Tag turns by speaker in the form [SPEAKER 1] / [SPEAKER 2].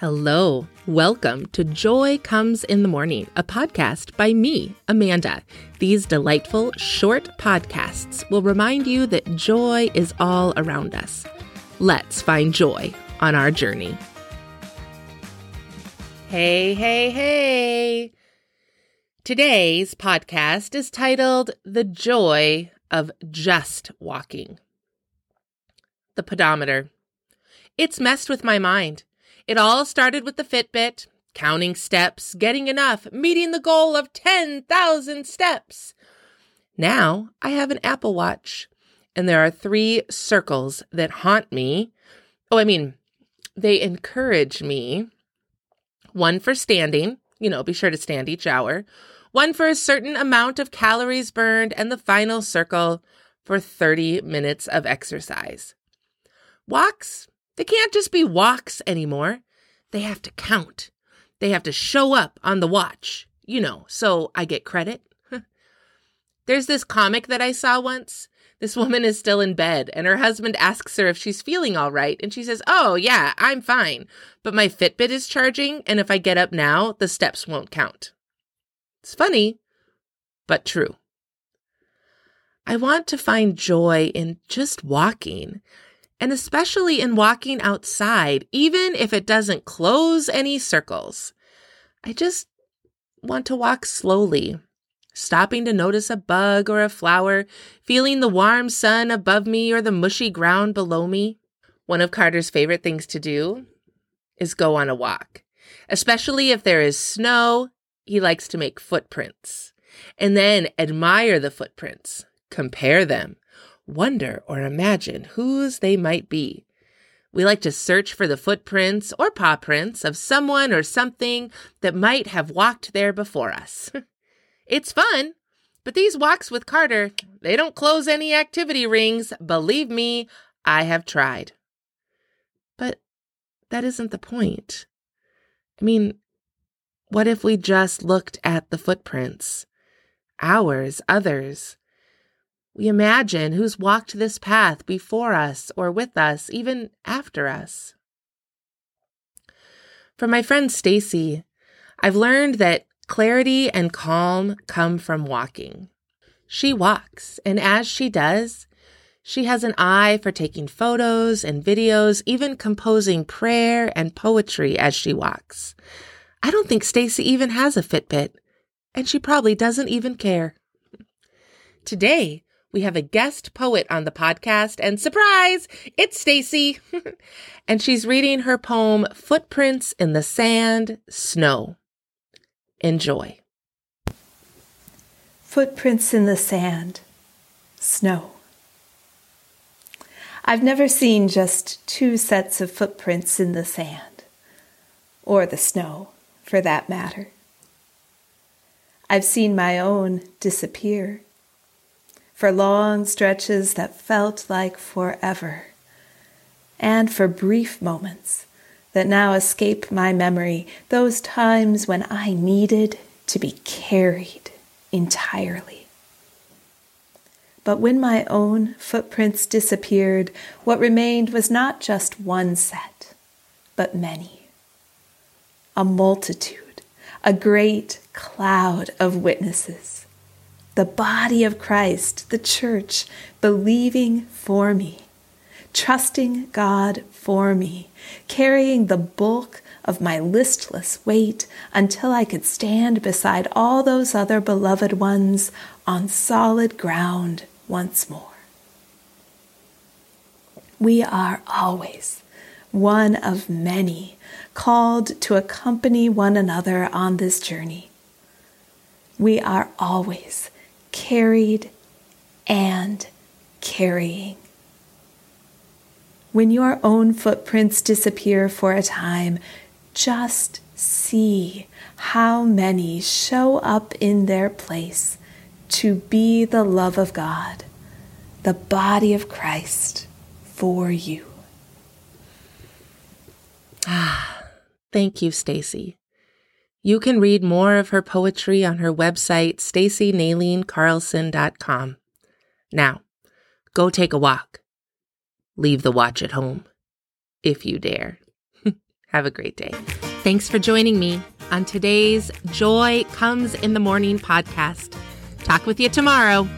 [SPEAKER 1] Hello. Welcome to Joy Comes in the Morning, a podcast by me, Amanda. These delightful, short podcasts will remind you that joy is all around us. Let's find joy on our journey. Hey, hey, hey. Today's podcast is titled The Joy of Just Walking. The pedometer. It's messed with my mind. It all started with the Fitbit, counting steps, getting enough, meeting the goal of 10,000 steps. Now I have an Apple Watch, and there are three circles that haunt me. Oh, I mean, they encourage me. One for standing, you know, be sure to stand each hour. One for a certain amount of calories burned, and the final circle for 30 minutes of exercise. Walks, they can't just be walks anymore. They have to count. They have to show up on the watch, you know, so I get credit. There's this comic that I saw once. This woman is still in bed, and her husband asks her if she's feeling all right. And she says, Oh, yeah, I'm fine. But my Fitbit is charging, and if I get up now, the steps won't count. It's funny, but true. I want to find joy in just walking and especially in walking outside, even if it doesn't close any circles. I just want to walk slowly, stopping to notice a bug or a flower, feeling the warm sun above me or the mushy ground below me. One of Carter's favorite things to do is go on a walk, especially if there is snow. He likes to make footprints and then admire the footprints, compare them, wonder or imagine whose they might be. We like to search for the footprints or paw prints of someone or something that might have walked there before us. it's fun, but these walks with Carter, they don't close any activity rings. Believe me, I have tried. But that isn't the point. I mean, what if we just looked at the footprints? Ours, others, we imagine who's walked this path before us or with us, even after us. From my friend Stacey, I've learned that clarity and calm come from walking. She walks, and as she does, she has an eye for taking photos and videos, even composing prayer and poetry as she walks. I don't think Stacey even has a Fitbit, and she probably doesn't even care. Today, we have a guest poet on the podcast and surprise, it's Stacey. and she's reading her poem Footprints in the Sand, Snow. Enjoy.
[SPEAKER 2] Footprints in the Sand, Snow. I've never seen just two sets of footprints in the sand, or the snow, for that matter. I've seen my own disappear for long stretches that felt like forever, and for brief moments that now escape my memory, those times when I needed to be carried entirely. But when my own footprints disappeared, what remained was not just one set, but many. A multitude, a great cloud of witnesses the body of Christ, the church, believing for me, trusting God for me, carrying the bulk of my listless weight until I could stand beside all those other beloved ones on solid ground once more. We are always one of many called to accompany one another on this journey. We are always carried, and carrying. When your own footprints disappear for a time, just see how many show up in their place to be the love of God, the body of Christ for you.
[SPEAKER 1] Ah, thank you, Stacey. You can read more of her poetry on her website, staceynaleancarlson.com. Now, go take a walk. Leave the watch at home, if you dare. Have a great day. Thanks for joining me on today's Joy Comes in the Morning podcast. Talk with you tomorrow.